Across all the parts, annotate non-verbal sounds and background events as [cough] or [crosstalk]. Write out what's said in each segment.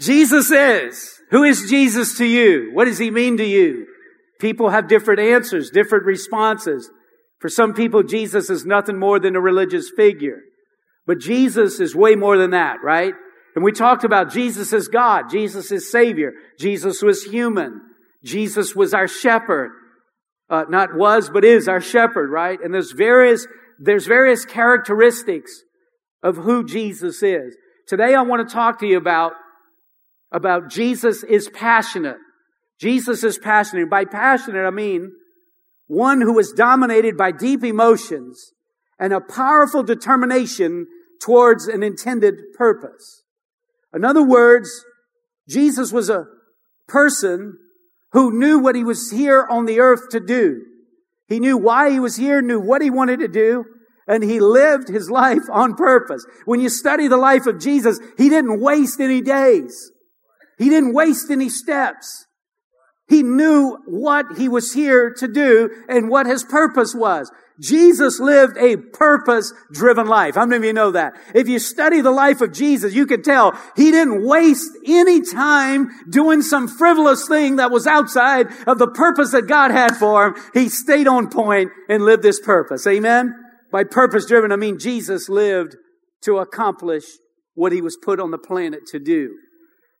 Jesus is. Who is Jesus to you? What does he mean to you? People have different answers, different responses. For some people, Jesus is nothing more than a religious figure. But Jesus is way more than that, right? And we talked about Jesus as God. Jesus is Savior. Jesus was human. Jesus was our shepherd. Uh, not was, but is our shepherd, right? And there's various, there's various characteristics of who Jesus is. Today I want to talk to you about, about Jesus is passionate. Jesus is passionate. By passionate, I mean one who is dominated by deep emotions and a powerful determination towards an intended purpose. In other words, Jesus was a person who knew what he was here on the earth to do. He knew why he was here, knew what he wanted to do, and he lived his life on purpose. When you study the life of Jesus, he didn't waste any days. He didn't waste any steps. He knew what he was here to do and what his purpose was. Jesus lived a purpose driven life. How many of you know that? If you study the life of Jesus, you can tell he didn't waste any time doing some frivolous thing that was outside of the purpose that God had for him. He stayed on point and lived this purpose. Amen? By purpose driven, I mean Jesus lived to accomplish what he was put on the planet to do.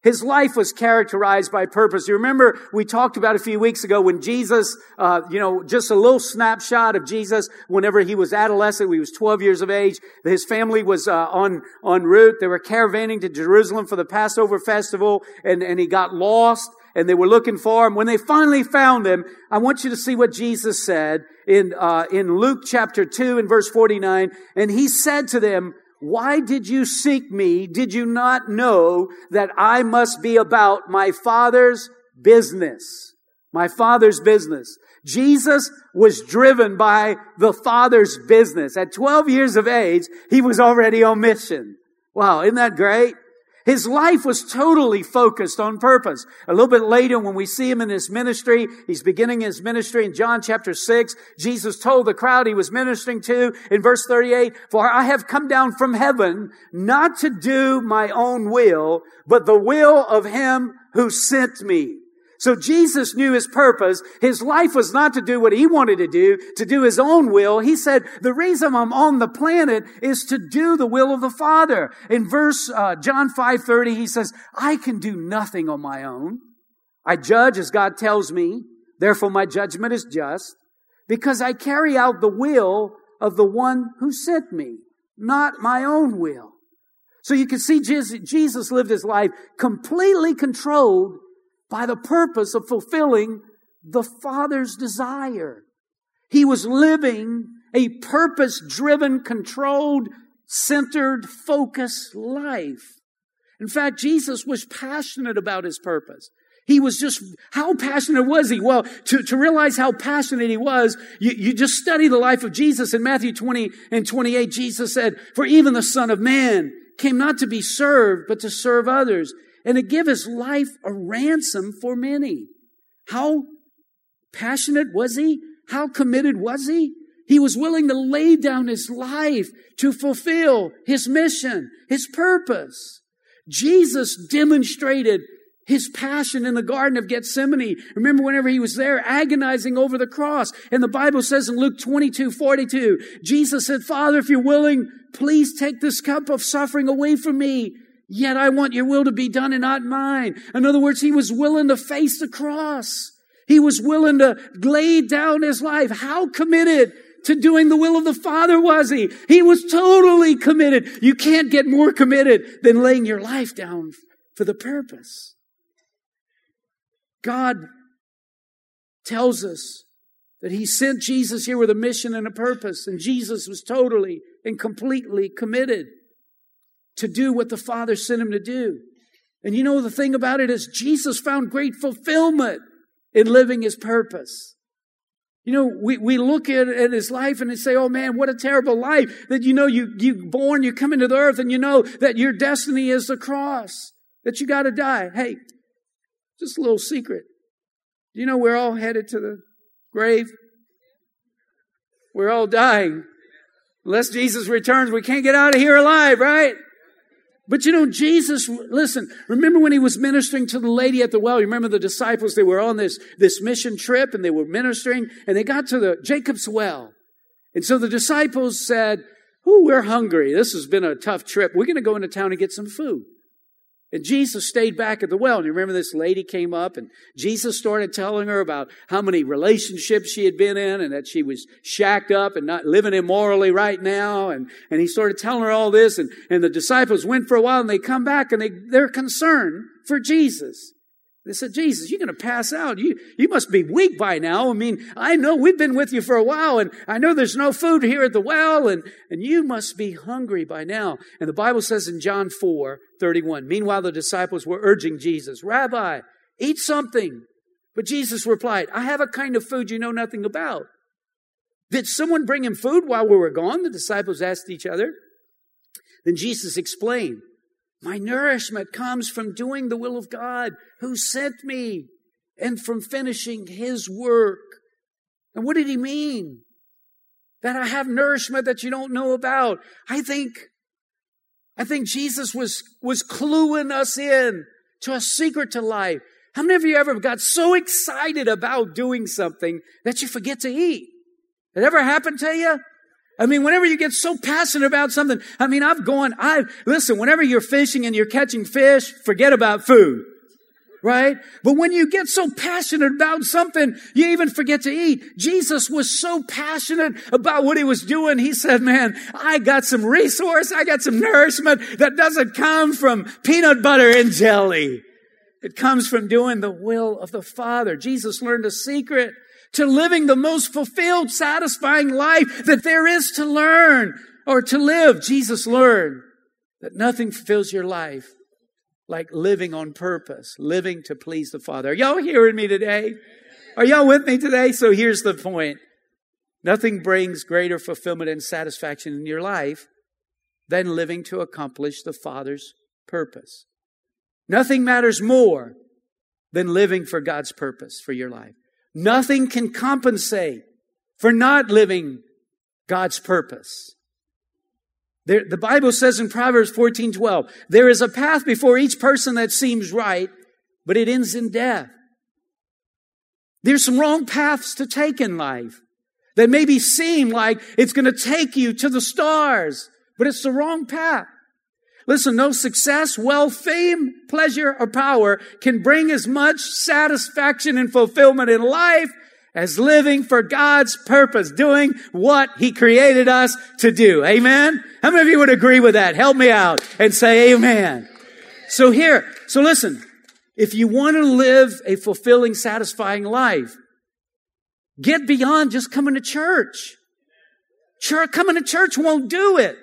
His life was characterized by purpose. You remember we talked about a few weeks ago when Jesus, uh, you know, just a little snapshot of Jesus whenever he was adolescent. He was 12 years of age. His family was uh, on en route. They were caravanning to Jerusalem for the Passover festival, and and he got lost. And they were looking for him. When they finally found him, I want you to see what Jesus said in uh, in Luke chapter two and verse 49. And he said to them, why did you seek me? Did you not know that I must be about my Father's business? My Father's business. Jesus was driven by the Father's business. At 12 years of age, he was already on mission. Wow, isn't that great? His life was totally focused on purpose. A little bit later, when we see him in his ministry, he's beginning his ministry in John chapter 6. Jesus told the crowd he was ministering to in verse 38, For I have come down from heaven not to do my own will, but the will of him who sent me. So Jesus knew his purpose. His life was not to do what he wanted to do, to do his own will. He said, the reason I'm on the planet is to do the will of the Father. In verse, uh, John 5.30, he says, I can do nothing on my own. I judge as God tells me. Therefore my judgment is just because I carry out the will of the one who sent me, not my own will. So you can see Jesus lived his life completely controlled by the purpose of fulfilling the Father's desire. He was living a purpose driven, controlled, centered, focused life. In fact, Jesus was passionate about his purpose. He was just, how passionate was he? Well, to, to realize how passionate he was, you, you just study the life of Jesus. In Matthew 20 and 28, Jesus said, For even the Son of Man came not to be served, but to serve others and to give his life a ransom for many. How passionate was he? How committed was he? He was willing to lay down his life to fulfill his mission, his purpose. Jesus demonstrated his passion in the Garden of Gethsemane. Remember whenever he was there agonizing over the cross. And the Bible says in Luke 22, 42, Jesus said, Father, if you're willing, please take this cup of suffering away from me. Yet I want your will to be done and not mine. In other words, he was willing to face the cross. He was willing to lay down his life. How committed to doing the will of the Father was he? He was totally committed. You can't get more committed than laying your life down for the purpose. God tells us that he sent Jesus here with a mission and a purpose, and Jesus was totally and completely committed to do what the Father sent him to do. And you know, the thing about it is Jesus found great fulfillment in living his purpose. You know, we, we look at, at his life and say, oh man, what a terrible life that you know you, you born, you come into the earth and you know that your destiny is the cross, that you gotta die. Hey, just a little secret. Do you know we're all headed to the grave? We're all dying. Unless Jesus returns, we can't get out of here alive, right? But you know, Jesus, listen, remember when he was ministering to the lady at the well? You remember the disciples, they were on this, this mission trip and they were ministering and they got to the Jacob's well. And so the disciples said, Oh, we're hungry. This has been a tough trip. We're going to go into town and get some food. And Jesus stayed back at the well. And you remember this lady came up and Jesus started telling her about how many relationships she had been in and that she was shacked up and not living immorally right now. And, and he started telling her all this. And, and the disciples went for a while and they come back and they, they're concerned for Jesus. They said, Jesus, you're going to pass out. You, you must be weak by now. I mean, I know we've been with you for a while and I know there's no food here at the well and, and you must be hungry by now. And the Bible says in John 4, 31, meanwhile the disciples were urging Jesus, Rabbi, eat something. But Jesus replied, I have a kind of food you know nothing about. Did someone bring him food while we were gone? The disciples asked each other. Then Jesus explained, my nourishment comes from doing the will of God who sent me and from finishing his work. And what did he mean? That I have nourishment that you don't know about. I think, I think Jesus was, was cluing us in to a secret to life. How many of you ever got so excited about doing something that you forget to eat? It ever happened to you? I mean, whenever you get so passionate about something, I mean, I've gone, I, listen, whenever you're fishing and you're catching fish, forget about food. Right? But when you get so passionate about something, you even forget to eat. Jesus was so passionate about what he was doing. He said, man, I got some resource. I got some nourishment that doesn't come from peanut butter and jelly. It comes from doing the will of the Father. Jesus learned a secret to living the most fulfilled, satisfying life that there is to learn or to live. Jesus learned that nothing fulfills your life like living on purpose, living to please the Father. Are y'all hearing me today? Are y'all with me today? So here's the point. Nothing brings greater fulfillment and satisfaction in your life than living to accomplish the Father's purpose. Nothing matters more than living for God's purpose for your life. Nothing can compensate for not living God's purpose. There, the Bible says in Proverbs 14, 12, there is a path before each person that seems right, but it ends in death. There's some wrong paths to take in life that maybe seem like it's going to take you to the stars, but it's the wrong path. Listen, no success, wealth, fame, pleasure, or power can bring as much satisfaction and fulfillment in life as living for God's purpose, doing what He created us to do. Amen? How many of you would agree with that? Help me out and say amen. So here, so listen, if you want to live a fulfilling, satisfying life, get beyond just coming to church. Church, coming to church won't do it.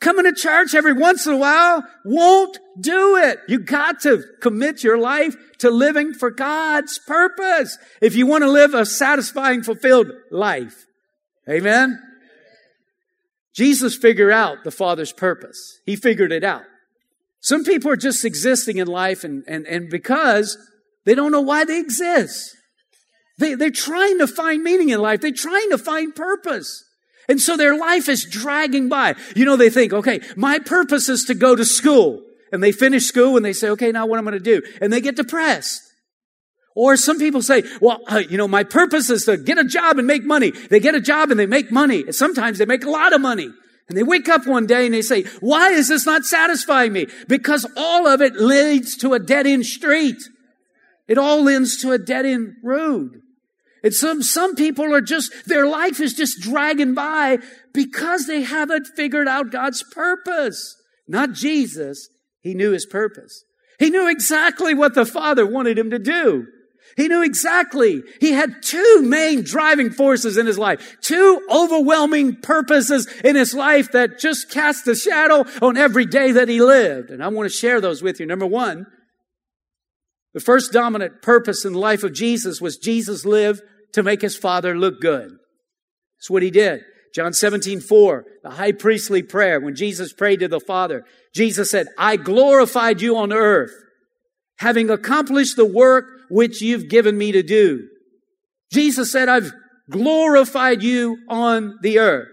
Coming to church every once in a while won't do it. You got to commit your life to living for God's purpose if you want to live a satisfying, fulfilled life. Amen? Jesus figured out the Father's purpose. He figured it out. Some people are just existing in life and, and, and because they don't know why they exist. They, they're trying to find meaning in life. They're trying to find purpose. And so their life is dragging by. You know, they think, okay, my purpose is to go to school. And they finish school and they say, okay, now what am I going to do? And they get depressed. Or some people say, well, uh, you know, my purpose is to get a job and make money. They get a job and they make money. Sometimes they make a lot of money. And they wake up one day and they say, why is this not satisfying me? Because all of it leads to a dead end street. It all leads to a dead end road. And some, some people are just, their life is just dragging by because they haven't figured out God's purpose. Not Jesus. He knew his purpose. He knew exactly what the Father wanted him to do. He knew exactly. He had two main driving forces in his life. Two overwhelming purposes in his life that just cast a shadow on every day that he lived. And I want to share those with you. Number one, the first dominant purpose in the life of Jesus was Jesus lived to make his father look good. That's what he did. John 17, 4, the high priestly prayer, when Jesus prayed to the Father, Jesus said, I glorified you on earth, having accomplished the work which you've given me to do. Jesus said, I've glorified you on the earth.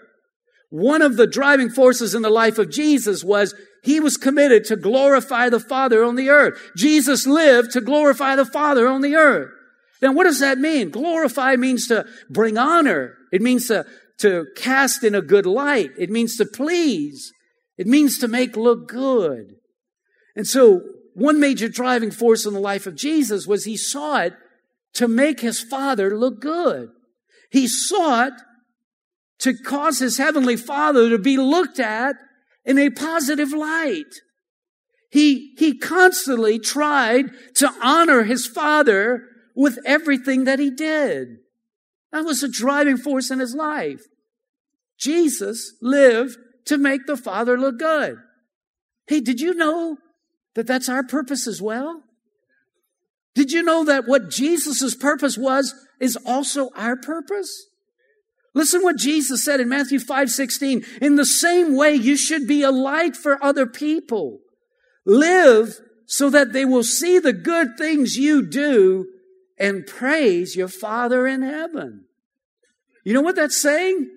One of the driving forces in the life of Jesus was He was committed to glorify the Father on the earth. Jesus lived to glorify the Father on the earth. Now, what does that mean? Glorify means to bring honor. It means to, to cast in a good light. It means to please. It means to make look good. And so, one major driving force in the life of Jesus was he sought to make his Father look good. He sought to cause his heavenly Father to be looked at in a positive light. He, he constantly tried to honor his Father with everything that he did. That was a driving force in his life. Jesus lived to make the Father look good. Hey, did you know that that's our purpose as well? Did you know that what Jesus' purpose was is also our purpose? Listen what Jesus said in Matthew 5, 16. In the same way, you should be a light for other people. Live so that they will see the good things you do and praise your Father in heaven. You know what that's saying?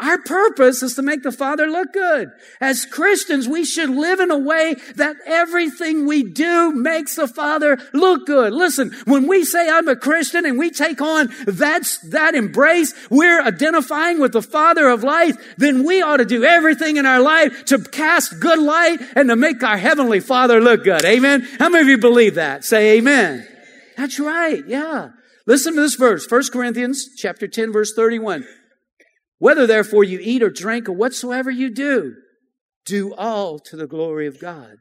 Our purpose is to make the Father look good. As Christians, we should live in a way that everything we do makes the Father look good. Listen, when we say I'm a Christian and we take on that's, that embrace, we're identifying with the Father of life, then we ought to do everything in our life to cast good light and to make our Heavenly Father look good. Amen? How many of you believe that? Say amen. That's right. Yeah. Listen to this verse, 1 Corinthians chapter 10 verse 31. Whether therefore you eat or drink or whatsoever you do, do all to the glory of God.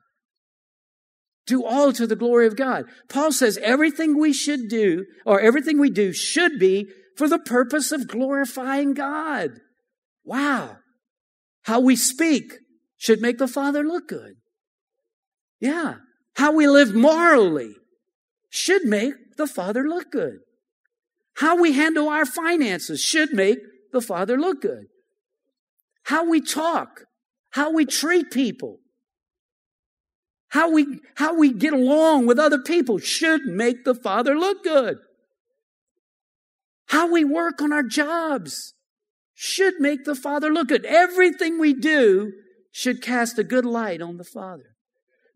Do all to the glory of God. Paul says everything we should do or everything we do should be for the purpose of glorifying God. Wow. How we speak should make the Father look good. Yeah. How we live morally should make the Father look good. How we handle our finances should make the Father look good. How we talk, how we treat people, how we, how we get along with other people should make the Father look good. How we work on our jobs should make the Father look good. Everything we do should cast a good light on the Father.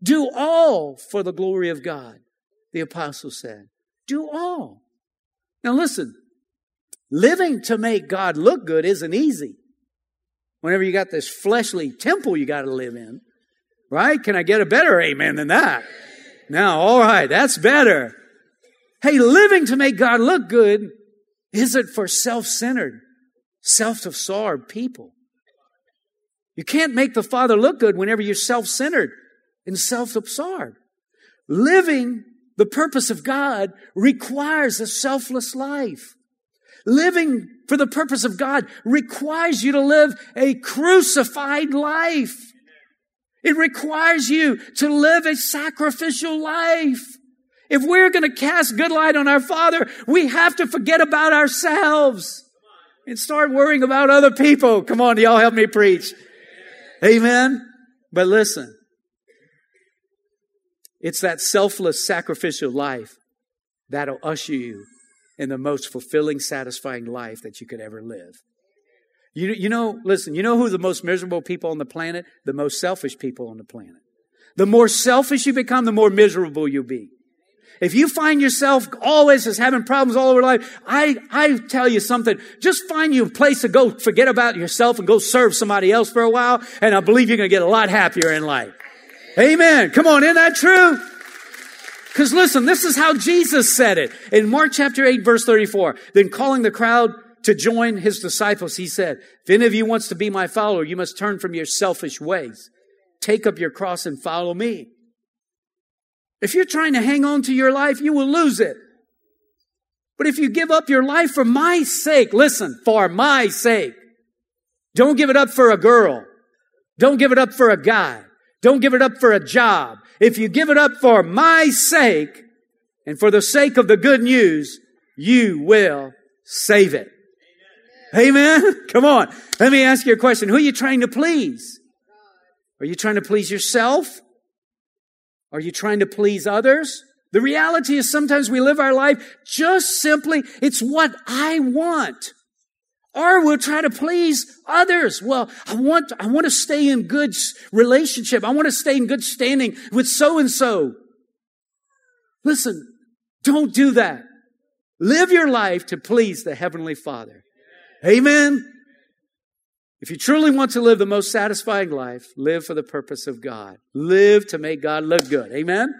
Do all for the glory of God, the apostle said. Do all. Now listen, Living to make God look good isn't easy. Whenever you got this fleshly temple you got to live in, right? Can I get a better amen than that? Now, all right, that's better. Hey, living to make God look good isn't for self-centered, self-absorbed people. You can't make the Father look good whenever you're self-centered and self-absorbed. Living the purpose of God requires a selfless life. Living for the purpose of God requires you to live a crucified life. It requires you to live a sacrificial life. If we're going to cast good light on our Father, we have to forget about ourselves and start worrying about other people. Come on, y'all help me preach. Amen. But listen, it's that selfless sacrificial life that'll usher you in the most fulfilling, satisfying life that you could ever live. You, you know, listen, you know who the most miserable people on the planet? The most selfish people on the planet. The more selfish you become, the more miserable you'll be. If you find yourself always as having problems all over life, I, I tell you something, just find you a place to go forget about yourself and go serve somebody else for a while, and I believe you're gonna get a lot happier in life. Amen. Come on, isn't that true? Because listen, this is how Jesus said it. In Mark chapter 8, verse 34, then calling the crowd to join his disciples, he said, if any of you wants to be my follower, you must turn from your selfish ways. Take up your cross and follow me. If you're trying to hang on to your life, you will lose it. But if you give up your life for my sake, listen, for my sake, don't give it up for a girl. Don't give it up for a guy. Don't give it up for a job. If you give it up for my sake and for the sake of the good news, you will save it. Amen. Amen? [laughs] Come on. Let me ask you a question. Who are you trying to please? Are you trying to please yourself? Are you trying to please others? The reality is sometimes we live our life just simply, it's what I want. Or we'll try to please others. Well, I want, I want to stay in good relationship. I want to stay in good standing with so and so. Listen, don't do that. Live your life to please the Heavenly Father. Amen. If you truly want to live the most satisfying life, live for the purpose of God. Live to make God look good. Amen?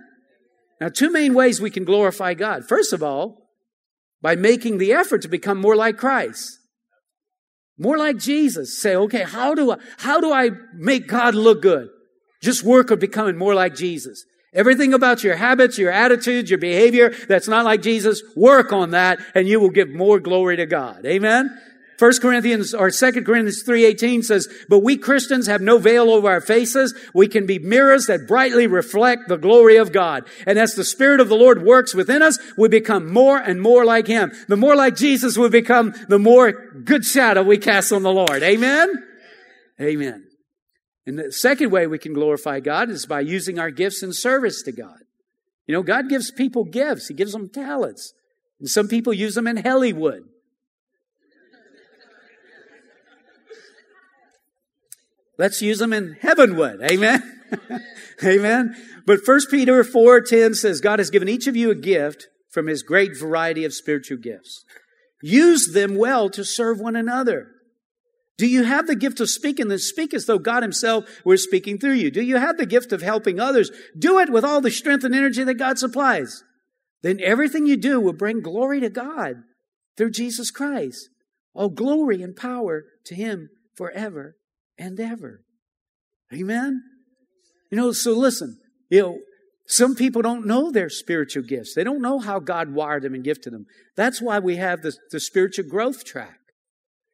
Now, two main ways we can glorify God. First of all, by making the effort to become more like Christ. More like Jesus. Say, okay, how do I, how do I make God look good? Just work on becoming more like Jesus. Everything about your habits, your attitudes, your behavior that's not like Jesus, work on that and you will give more glory to God. Amen? 1 Corinthians or 2 Corinthians 3:18 says, "But we Christians have no veil over our faces. We can be mirrors that brightly reflect the glory of God. And as the spirit of the Lord works within us, we become more and more like him. The more like Jesus we become, the more good shadow we cast on the Lord." Amen. Amen. And the second way we can glorify God is by using our gifts in service to God. You know, God gives people gifts. He gives them talents. And some people use them in Hollywood. Let's use them in heavenwood. Amen. [laughs] Amen. But 1 Peter 4:10 says God has given each of you a gift from his great variety of spiritual gifts. Use them well to serve one another. Do you have the gift of speaking? Then speak as though God himself were speaking through you. Do you have the gift of helping others? Do it with all the strength and energy that God supplies. Then everything you do will bring glory to God through Jesus Christ. All glory and power to him forever and ever. Amen? You know, so listen, you know, some people don't know their spiritual gifts. They don't know how God wired them and gifted them. That's why we have the, the spiritual growth track.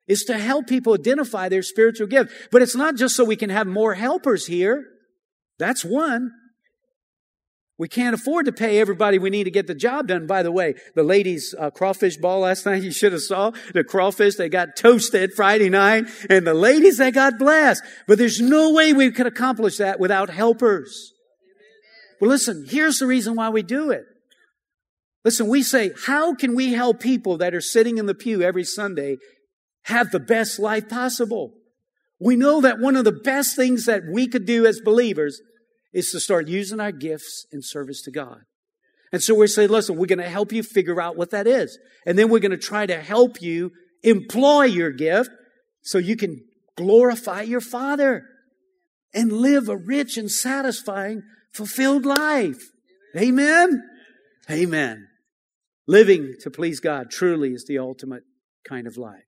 Is to help people identify their spiritual gift. But it's not just so we can have more helpers here. That's one. We can't afford to pay everybody we need to get the job done. By the way, the ladies' uh, crawfish ball last night, you should have saw the crawfish. They got toasted Friday night and the ladies, they got blessed. But there's no way we could accomplish that without helpers. Well, listen, here's the reason why we do it. Listen, we say, how can we help people that are sitting in the pew every Sunday have the best life possible? We know that one of the best things that we could do as believers is to start using our gifts in service to God. And so we say, listen, we're going to help you figure out what that is. And then we're going to try to help you employ your gift so you can glorify your Father and live a rich and satisfying, fulfilled life. Amen? Amen. Living to please God truly is the ultimate kind of life.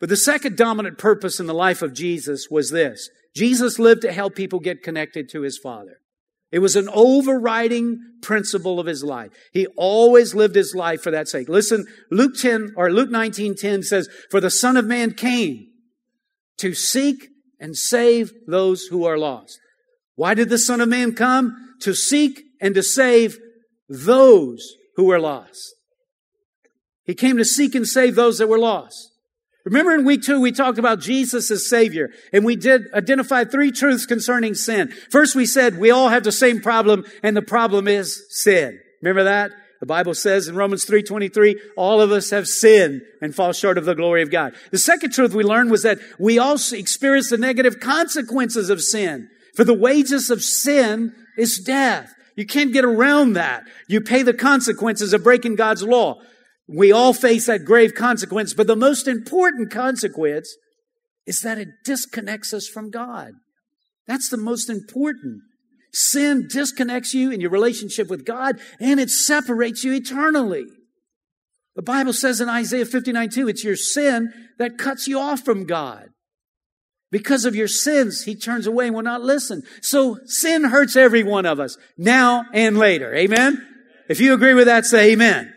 But the second dominant purpose in the life of Jesus was this Jesus lived to help people get connected to his Father. It was an overriding principle of his life. He always lived his life for that sake. Listen, Luke 10 or Luke 19:10 says, "For the Son of Man came to seek and save those who are lost." Why did the Son of Man come? To seek and to save those who were lost. He came to seek and save those that were lost. Remember in week two, we talked about Jesus as Savior, and we did identify three truths concerning sin. First, we said we all have the same problem, and the problem is sin. Remember that? The Bible says in Romans 3.23, all of us have sinned and fall short of the glory of God. The second truth we learned was that we also experience the negative consequences of sin. For the wages of sin is death. You can't get around that. You pay the consequences of breaking God's law. We all face that grave consequence, but the most important consequence is that it disconnects us from God. That's the most important. Sin disconnects you in your relationship with God and it separates you eternally. The Bible says in Isaiah 59 2, it's your sin that cuts you off from God. Because of your sins, he turns away and will not listen. So sin hurts every one of us, now and later. Amen? If you agree with that, say amen.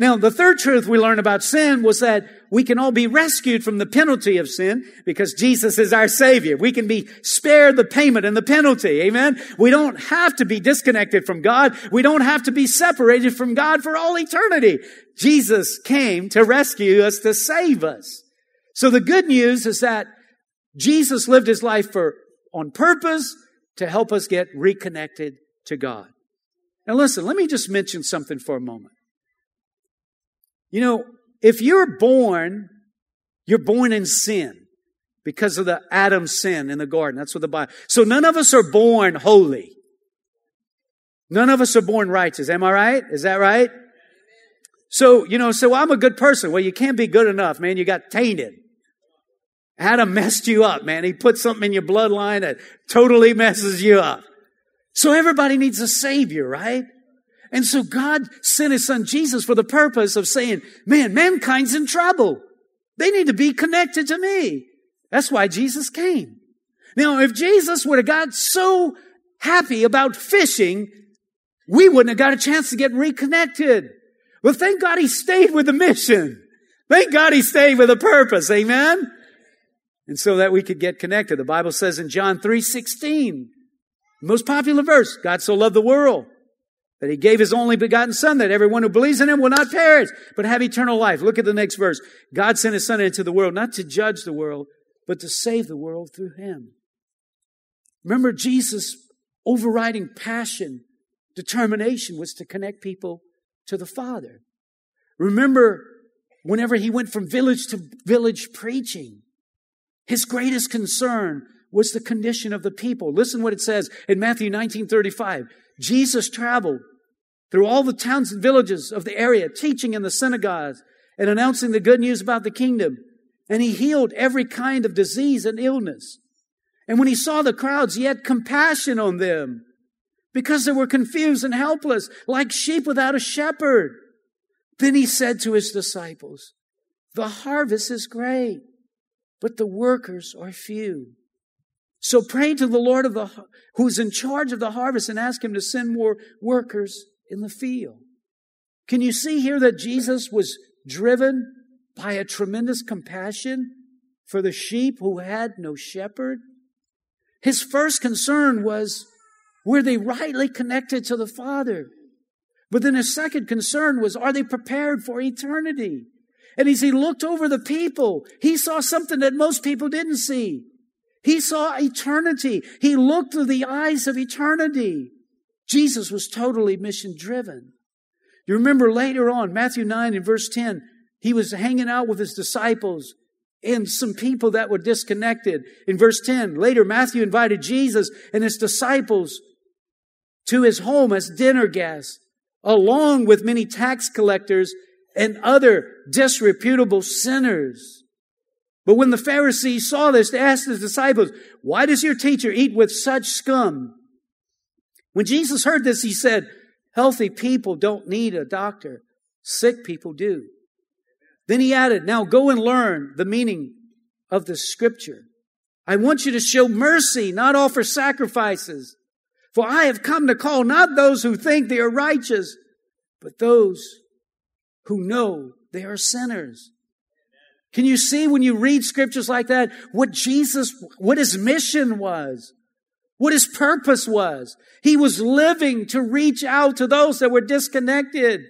Now, the third truth we learned about sin was that we can all be rescued from the penalty of sin because Jesus is our Savior. We can be spared the payment and the penalty. Amen. We don't have to be disconnected from God. We don't have to be separated from God for all eternity. Jesus came to rescue us, to save us. So the good news is that Jesus lived his life for, on purpose to help us get reconnected to God. Now listen, let me just mention something for a moment. You know, if you're born You're born in sin because of the Adam sin in the garden. That's what the Bible. So none of us are born holy. None of us are born righteous. Am I right? Is that right? So, you know, so I'm a good person. Well, you can't be good enough, man. You got tainted. Adam messed you up, man. He put something in your bloodline that totally messes you up. So everybody needs a savior, right? And so God sent his son Jesus for the purpose of saying, man, mankind's in trouble. They need to be connected to me. That's why Jesus came. Now, if Jesus would have got so happy about fishing, we wouldn't have got a chance to get reconnected. Well, thank God he stayed with the mission. Thank God he stayed with a purpose. Amen. And so that we could get connected. The Bible says in John 3, 16, most popular verse, God so loved the world that he gave his only begotten son that everyone who believes in him will not perish, but have eternal life. Look at the next verse. God sent his son into the world, not to judge the world, but to save the world through him. Remember Jesus' overriding passion, determination was to connect people to the Father. Remember whenever he went from village to village preaching, his greatest concern was the condition of the people. Listen what it says in Matthew 19:35. Jesus traveled through all the towns and villages of the area, teaching in the synagogues and announcing the good news about the kingdom. And he healed every kind of disease and illness. And when he saw the crowds, he had compassion on them because they were confused and helpless, like sheep without a shepherd. Then he said to his disciples, The harvest is great, but the workers are few. So pray to the Lord of the, who's in charge of the harvest and ask him to send more workers in the field. Can you see here that Jesus was driven by a tremendous compassion for the sheep who had no shepherd? His first concern was, were they rightly connected to the Father? But then his second concern was, are they prepared for eternity? And as he looked over the people, he saw something that most people didn't see. He saw eternity. He looked through the eyes of eternity. Jesus was totally mission driven. You remember later on, Matthew 9 and verse 10, he was hanging out with his disciples and some people that were disconnected. In verse 10, later Matthew invited Jesus and his disciples to his home as dinner guests, along with many tax collectors and other disreputable sinners. But when the Pharisees saw this, they asked his disciples, why does your teacher eat with such scum? When Jesus heard this, he said, healthy people don't need a doctor. Sick people do. Then he added, now go and learn the meaning of the scripture. I want you to show mercy, not offer sacrifices. For I have come to call not those who think they are righteous, but those who know they are sinners. Can you see when you read scriptures like that what Jesus, what his mission was? What his purpose was? He was living to reach out to those that were disconnected.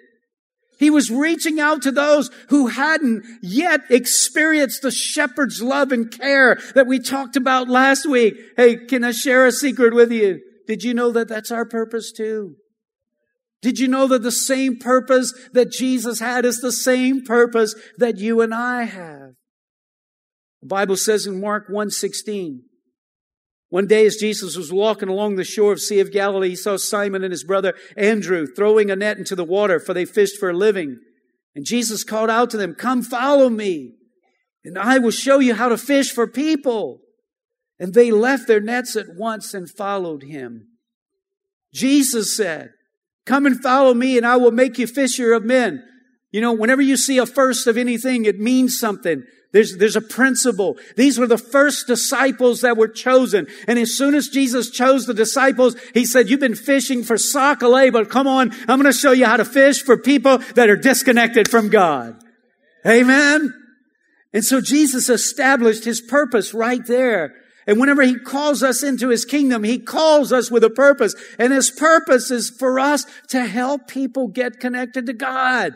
He was reaching out to those who hadn't yet experienced the shepherd's love and care that we talked about last week. Hey, can I share a secret with you? Did you know that that's our purpose too? Did you know that the same purpose that Jesus had is the same purpose that you and I have? The Bible says in Mark 1:16, one day as Jesus was walking along the shore of Sea of Galilee, he saw Simon and his brother Andrew throwing a net into the water, for they fished for a living. And Jesus called out to them, Come follow me, and I will show you how to fish for people. And they left their nets at once and followed him. Jesus said, Come and follow me and I will make you fisher of men. You know, whenever you see a first of anything, it means something. There's, there's a principle. These were the first disciples that were chosen. And as soon as Jesus chose the disciples, he said, you've been fishing for sac-a-lait, but come on, I'm going to show you how to fish for people that are disconnected from God. Amen. And so Jesus established his purpose right there. And whenever he calls us into his kingdom, he calls us with a purpose. And his purpose is for us to help people get connected to God.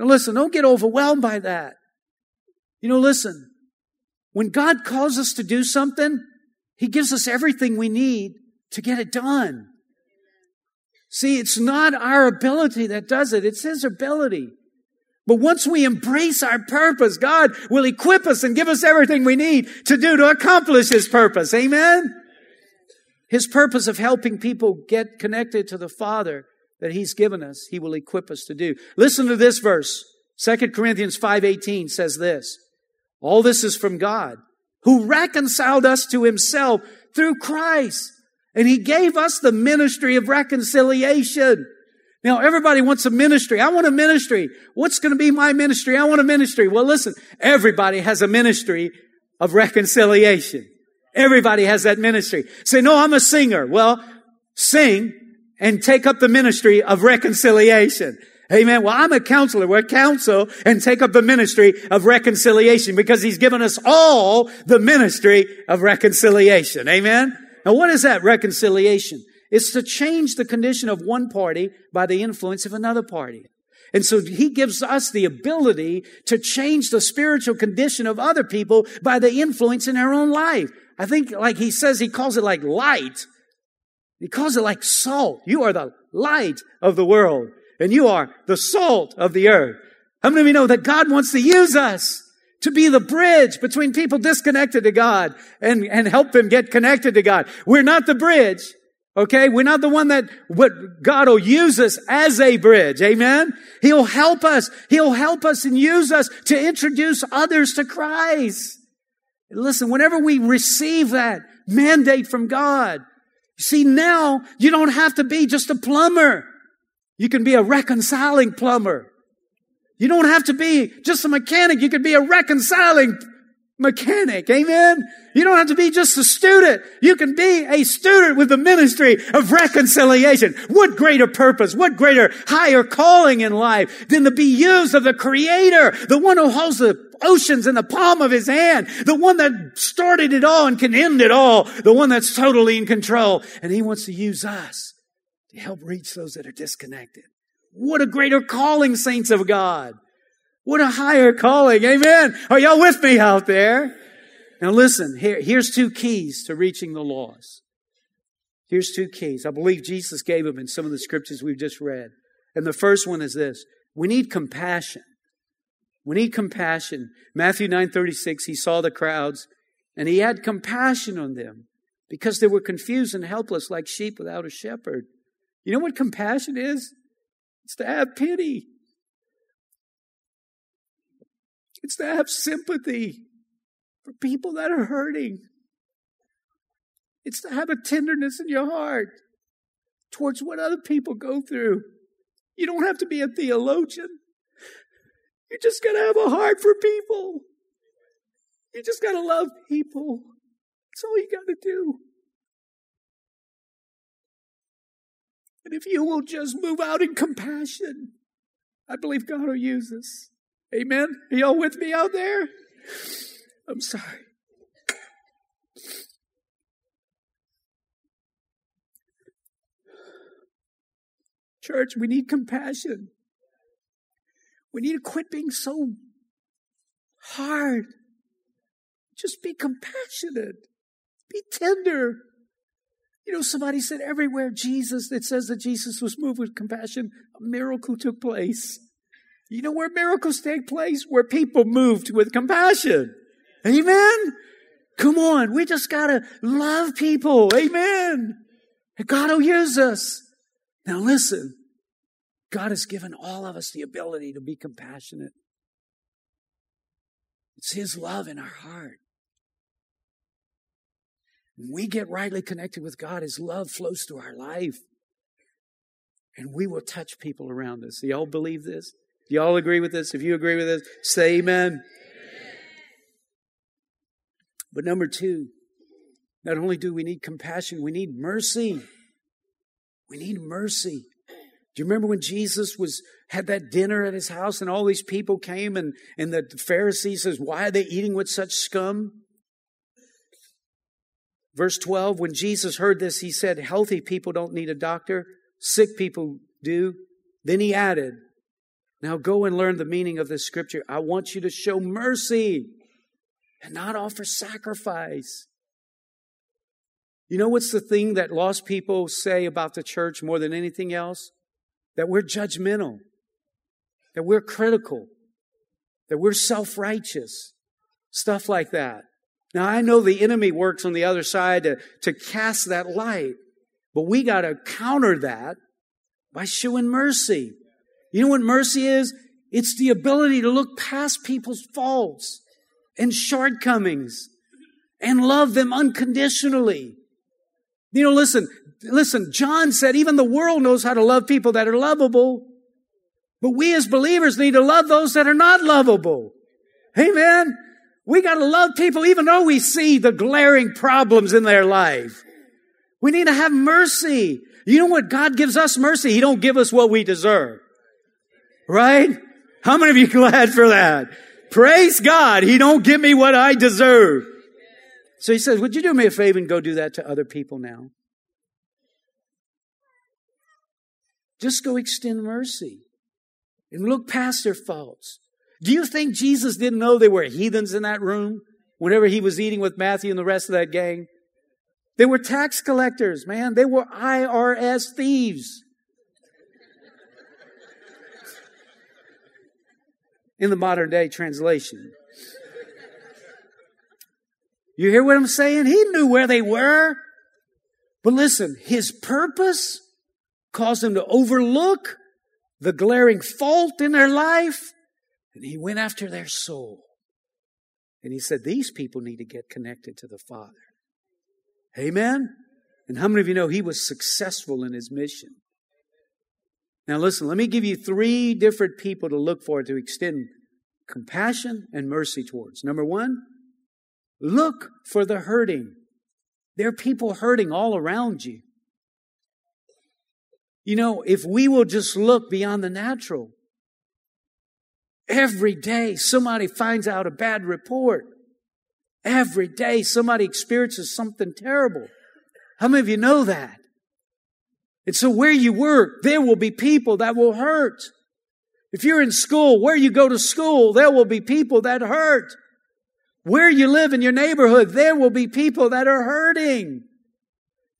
Now listen, don't get overwhelmed by that. You know, listen, when God calls us to do something, he gives us everything we need to get it done. See, it's not our ability that does it. It's his ability. But once we embrace our purpose, God will equip us and give us everything we need to do to accomplish His purpose. Amen? His purpose of helping people get connected to the Father that He's given us, He will equip us to do. Listen to this verse. 2 Corinthians 5.18 says this. All this is from God, who reconciled us to Himself through Christ. And He gave us the ministry of reconciliation. Now, everybody wants a ministry. I want a ministry. What's going to be my ministry? I want a ministry. Well, listen, everybody has a ministry of reconciliation. Everybody has that ministry. Say, no, I'm a singer. Well, sing and take up the ministry of reconciliation. Amen. Well, I'm a counselor. We're counsel and take up the ministry of reconciliation because he's given us all the ministry of reconciliation. Amen. Now, what is that reconciliation? It's to change the condition of one party by the influence of another party. And so he gives us the ability to change the spiritual condition of other people by the influence in our own life. I think like he says, he calls it like light. He calls it like salt. You are the light of the world and you are the salt of the earth. How many of you know that God wants to use us to be the bridge between people disconnected to God and, and help them get connected to God? We're not the bridge. Okay? We're not the one that what God will use us as a bridge. Amen? He'll help us. He'll help us and use us to introduce others to Christ. Listen, whenever we receive that mandate from God, see now you don't have to be just a plumber. You can be a reconciling plumber. You don't have to be just a mechanic. You could be a reconciling mechanic. Amen. You don't have to be just a student. You can be a student with the ministry of reconciliation. What greater purpose, what greater higher calling in life than to be used of the creator, the one who holds the oceans in the palm of his hand, the one that started it all and can end it all, the one that's totally in control. And he wants to use us to help reach those that are disconnected. What a greater calling, saints of God. What a higher calling. Amen. Are y'all with me out there? Now listen, here, here's two keys to reaching the lost. Here's two keys. I believe Jesus gave them in some of the scriptures we've just read. And the first one is this. We need compassion. We need compassion. Matthew 9:36, he saw the crowds and he had compassion on them because they were confused and helpless like sheep without a shepherd. You know what compassion is? It's to have pity. It's to have sympathy for people that are hurting. It's to have a tenderness in your heart towards what other people go through. You don't have to be a theologian. You just got to have a heart for people. You just got to love people. That's all you got to do. And if you will just move out in compassion, I believe God will use us. Amen? Are y'all with me out there? I'm sorry. Church, we need compassion. We need to quit being so hard. Just be compassionate. Be tender. You know, somebody said everywhere Jesus, it says that Jesus was moved with compassion, a miracle took place. You know where miracles take place? Where people moved with compassion. Amen? Come on, we just gotta love people. Amen. God will use us. Now listen, God has given all of us the ability to be compassionate. It's His love in our heart. When we get rightly connected with God, His love flows through our life. And we will touch people around us. Do y'all believe this? Do y'all agree with this? If you agree with this, say amen. amen. But number two, not only do we need compassion, we need mercy. We need mercy. Do you remember when Jesus was had that dinner at his house and all these people came and, and the Pharisees says, Why are they eating with such scum? Verse 12, when Jesus heard this, he said, Healthy people don't need a doctor, sick people do. Then he added, Now go and learn the meaning of this scripture. I want you to show mercy and not offer sacrifice. You know what's the thing that lost people say about the church more than anything else? That we're judgmental, that we're critical. that we're self righteous, stuff like that. Now, I know the enemy works on the other side to, to cast that light, but we got to counter that by showing mercy. You know what mercy is? It's the ability to look past people's faults and shortcomings and love them unconditionally. You know, listen, listen, John said even the world knows how to love people that are lovable. But we as believers need to love those that are not lovable. Amen. We got to love people even though we see the glaring problems in their life. We need to have mercy. You know what? God gives us mercy. He don't give us what we deserve. Right? How many of you [laughs] glad for that? Praise God. He don't give me what I deserve. So he says, would you do me a favor and go do that to other people now? Just go extend mercy and look past their faults. Do you think Jesus didn't know there were heathens in that room whenever he was eating with Matthew and the rest of that gang? They were tax collectors, man. They were IRS thieves. In the modern day translation. You hear what I'm saying? He knew where they were. But listen, his purpose caused them to overlook the glaring fault in their life, and he went after their soul. And he said, These people need to get connected to the Father. Amen? And how many of you know he was successful in his mission? Now, listen, let me give you three different people to look for to extend compassion and mercy towards. Number one, look for the hurting. There are people hurting all around you. You know, if we will just look beyond the natural, every day somebody finds out a bad report. Every day somebody experiences something terrible. How many of you know that? And so where you work, there will be people that will hurt. If you're in school, where you go to school, there will be people that hurt. Where you live in your neighborhood, there will be people that are hurting.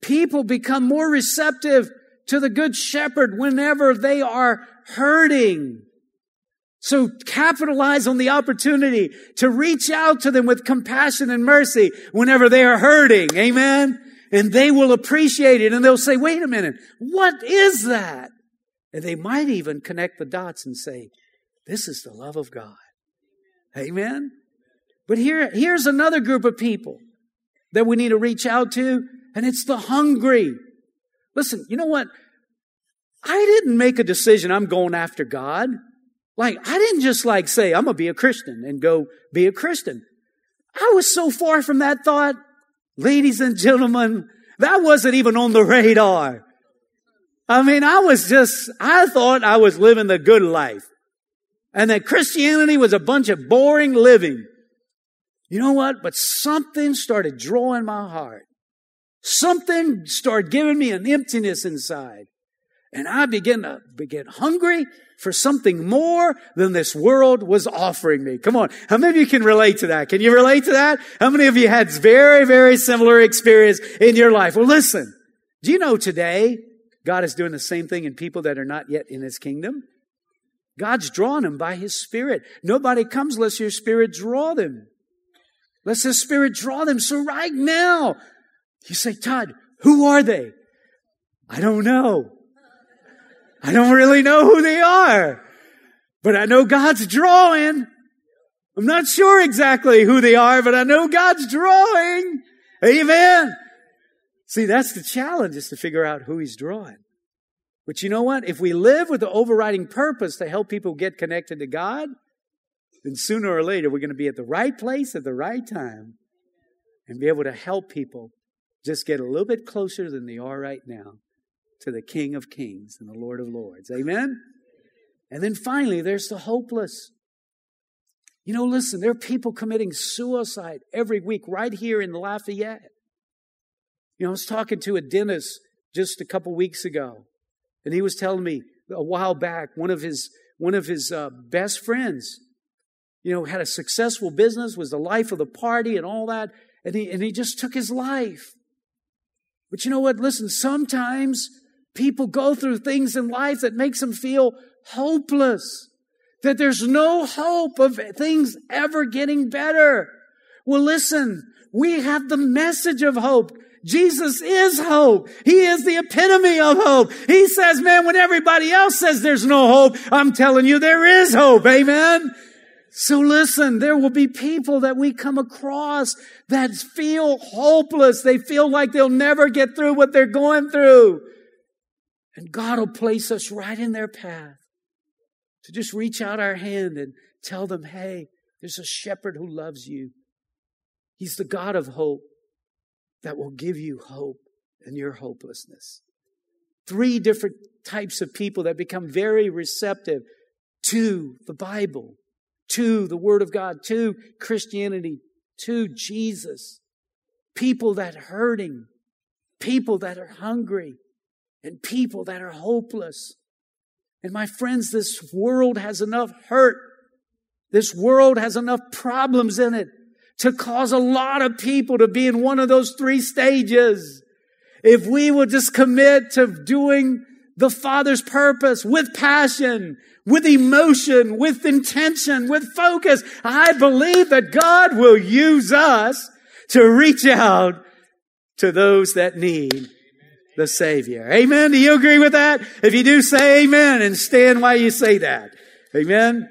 People become more receptive to the good shepherd whenever they are hurting. So capitalize on the opportunity to reach out to them with compassion and mercy whenever they are hurting. Amen. And they will appreciate it and they'll say, wait a minute, what is that? And they might even connect the dots and say, this is the love of God. Amen. But here, here's another group of people that we need to reach out to, and it's the hungry. Listen, you know what? I didn't make a decision I'm going after God. Like, I didn't just like say, I'm going to be a Christian and go be a Christian. I was so far from that thought. Ladies and gentlemen, that wasn't even on the radar. I mean, I was just, I thought I was living the good life and that Christianity was a bunch of boring living. You know what? But something started drawing my heart. Something started giving me an emptiness inside. And I began to get hungry for something more than this world was offering me. Come on. How many of you can relate to that? Can you relate to that? How many of you had very, very similar experience in your life? Well, listen. Do you know today God is doing the same thing in people that are not yet in his kingdom? God's drawn them by his spirit. Nobody comes unless your spirit draw them. Let his spirit draw them. So right now, you say, Todd, who are they? I don't know. I don't really know who they are, but I know God's drawing. I'm not sure exactly who they are, but I know God's drawing. Amen. See, that's the challenge is to figure out who he's drawing. But you know what? If we live with the overriding purpose to help people get connected to God, then sooner or later we're going to be at the right place at the right time and be able to help people just get a little bit closer than they are right now to the King of Kings and the Lord of Lords. Amen? And then finally, there's the hopeless. You know, listen, there are people committing suicide every week right here in Lafayette. You know, I was talking to a dentist just a couple weeks ago, and he was telling me a while back one of his one of his uh, best friends, you know, had a successful business, was the life of the party and all that, and he and he just took his life. But you know what? Listen, sometimes People go through things in life that makes them feel hopeless. that there's no hope of things ever getting better. Well, listen, we have the message of hope. Jesus is hope. He is the epitome of hope. He says, man, when everybody else says there's no hope, I'm telling you there is hope. Amen. So listen, there will be people that we come across that feel hopeless. They feel like they'll never get through what they're going through. And God will place us right in their path to just reach out our hand and tell them, hey, there's a shepherd who loves you. He's the God of hope that will give you hope in your hopelessness. Three different types of people that become very receptive to the Bible, to the Word of God, to Christianity, to Jesus. People that are hurting, people that are hungry, and people that are hopeless. And my friends, this world has enough hurt. This world has enough problems in it to cause a lot of people to be in one of those three stages. If we would just commit to doing the Father's purpose with passion, with emotion, with intention, with focus, I believe that God will use us to reach out to those that need the Savior. Amen. Do you agree with that? If you do, say amen and stand while you say that. Amen.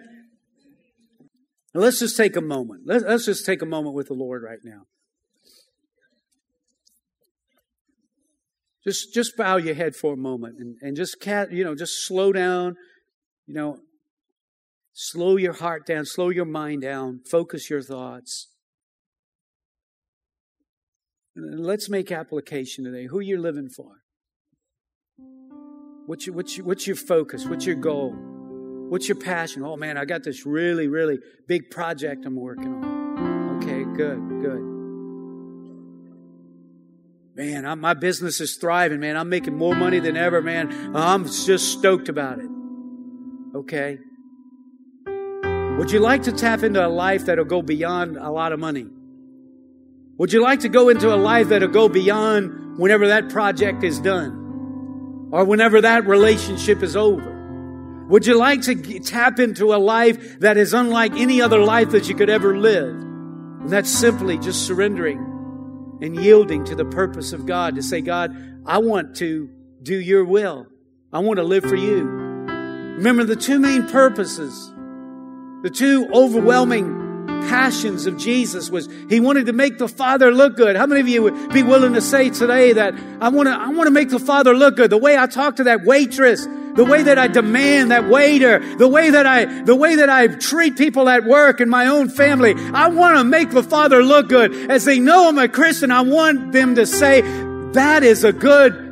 Now let's just take a moment. Let's just take a moment with the Lord right now. Just, just bow your head for a moment and, and just cat, you know, just slow down, you know, slow your heart down, slow your mind down, focus your thoughts. Let's make application today. Who you're living for? What's your, what's your, what's your focus? What's your goal? What's your passion? Oh man, I got this really, really big project I'm working on. Okay, good, good. Man, I'm, my business is thriving, man. I'm making more money than ever, man. I'm just stoked about it. Okay. Would you like to tap into a life that'll go beyond a lot of money? Would you like to go into a life that'll go beyond whenever that project is done? Or whenever that relationship is over? Would you like to tap into a life that is unlike any other life that you could ever live? And that's simply just surrendering and yielding to the purpose of God to say, God, I want to do your will. I want to live for you. Remember the two main purposes, the two overwhelming passions of Jesus was he wanted to make the Father look good. How many of you would be willing to say today that I want to, I want to make the Father look good? The way I talk to that waitress, the way that I demand that waiter, the way that I, the way that I treat people at work and my own family. I want to make the Father look good. As they know I'm a Christian, I want them to say, that is a good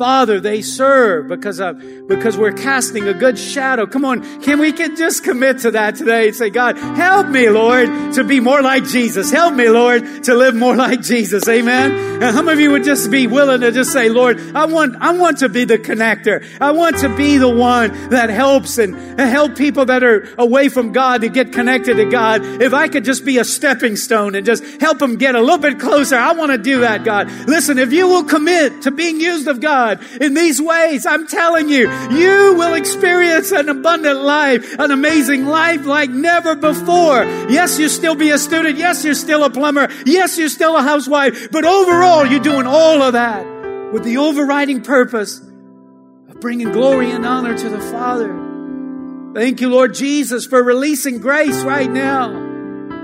Father they serve because of, because we're casting a good shadow. Come on. Can we can just commit to that today and say, God, help me, Lord, to be more like Jesus. Help me, Lord, to live more like Jesus. Amen. And some of you would just be willing to just say, Lord, I want, I want to be the connector. I want to be the one that helps and, and help people that are away from God to get connected to God. If I could just be a stepping stone and just help them get a little bit closer, I want to do that, God. Listen, if you will commit to being used of God, God in these ways. I'm telling you, you will experience an abundant life, an amazing life like never before. Yes, you still be a student. Yes, you're still a plumber. Yes, you're still a housewife. But overall, you're doing all of that with the overriding purpose of bringing glory and honor to the Father. Thank you, Lord Jesus, for releasing grace right now.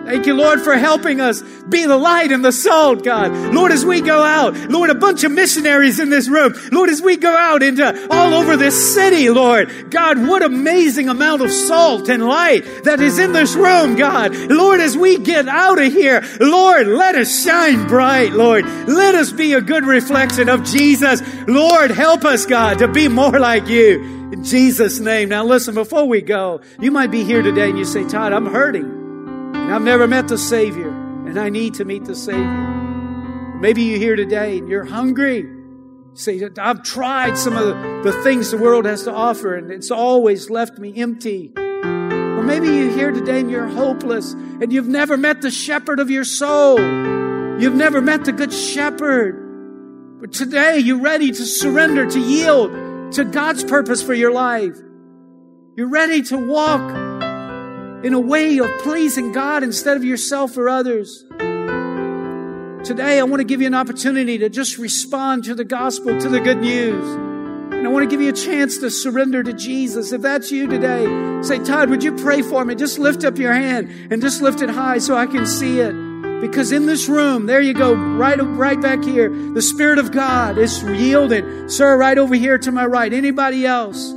Thank you, Lord, for helping us be the light and the salt, God. Lord, as we go out, Lord, a bunch of missionaries in this room. Lord, as we go out into all over this city, Lord, God, what amazing amount of salt and light that is in this room, God. Lord, as we get out of here, Lord, let us shine bright, Lord. Let us be a good reflection of Jesus. Lord, help us, God, to be more like you. In Jesus' name. Now listen, before we go, you might be here today and you say, Todd, I'm hurting. And I've never met the Savior, and I need to meet the Savior. Maybe you're here today and you're hungry. say, I've tried some of the, the things the world has to offer, and it's always left me empty. Or maybe you're here today and you're hopeless, and you've never met the shepherd of your soul. You've never met the good shepherd. But today you're ready to surrender, to yield to God's purpose for your life. You're ready to walk in a way of pleasing God instead of yourself or others. Today, I want to give you an opportunity to just respond to the gospel, to the good news. And I want to give you a chance to surrender to Jesus. If that's you today, say, Todd, would you pray for me? Just lift up your hand and just lift it high so I can see it. Because in this room, there you go, right, right back here, the Spirit of God is yielding. Sir, right over here to my right. Anybody else?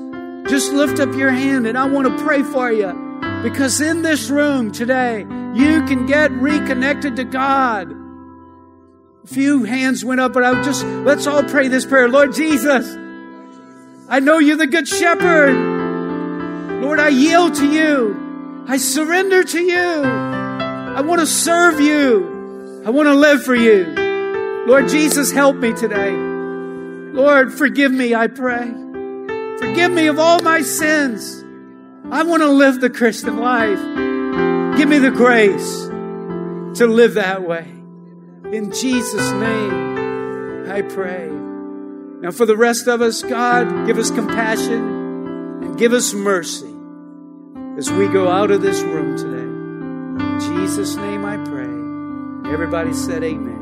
Just lift up your hand and I want to pray for you. Because in this room today, you can get reconnected to God A few hands went up, but I just, let's all pray this prayer. Lord Jesus, I know you're the good shepherd. Lord, I yield to you. I surrender to you. I want to serve you. I want to live for you. Lord Jesus, help me today. Lord, forgive me, I pray. Forgive me of all my sins. I want to live the Christian life. Give me the grace to live that way. In Jesus' name, I pray. Now, for the rest of us, God, give us compassion and give us mercy as we go out of this room today. In Jesus' name, I pray. Everybody said, Amen.